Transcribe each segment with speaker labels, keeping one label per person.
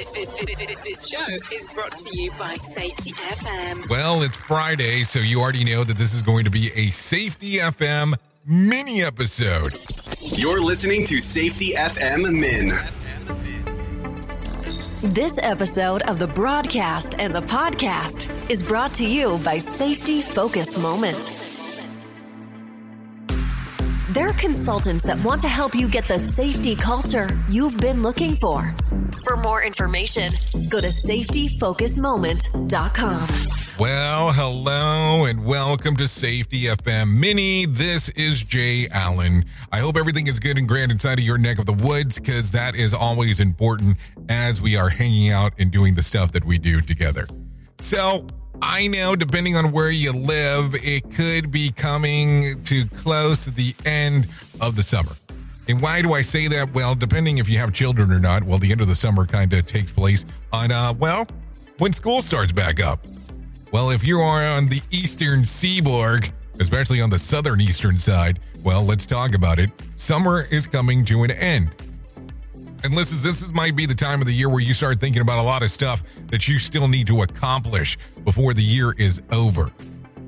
Speaker 1: This, this, this, this show is brought to you by Safety FM.
Speaker 2: Well, it's Friday, so you already know that this is going to be a Safety FM mini episode.
Speaker 3: You're listening to Safety FM Min.
Speaker 4: This episode of the broadcast and the podcast is brought to you by Safety Focus Moment. They're consultants that want to help you get the safety culture you've been looking for. For more information, go to safetyfocusmoment.com.
Speaker 2: Well, hello and welcome to Safety FM Mini. This is Jay Allen. I hope everything is good and grand inside of your neck of the woods because that is always important as we are hanging out and doing the stuff that we do together. So, I know, depending on where you live, it could be coming to close to the end of the summer. And why do I say that? Well, depending if you have children or not, well, the end of the summer kind of takes place on, uh, well, when school starts back up. Well, if you are on the eastern seaboard, especially on the southern eastern side, well, let's talk about it. Summer is coming to an end. And listen, this is, might be the time of the year where you start thinking about a lot of stuff that you still need to accomplish before the year is over.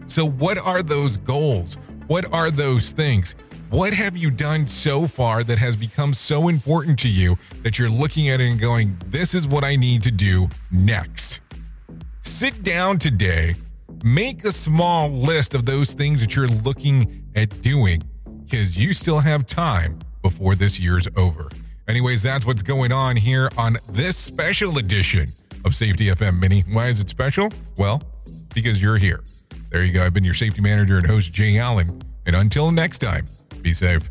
Speaker 2: So, what are those goals? What are those things? What have you done so far that has become so important to you that you're looking at it and going, this is what I need to do next? Sit down today, make a small list of those things that you're looking at doing because you still have time before this year's over. Anyways, that's what's going on here on this special edition of Safety FM Mini. Why is it special? Well, because you're here. There you go. I've been your safety manager and host, Jay Allen. And until next time, be safe.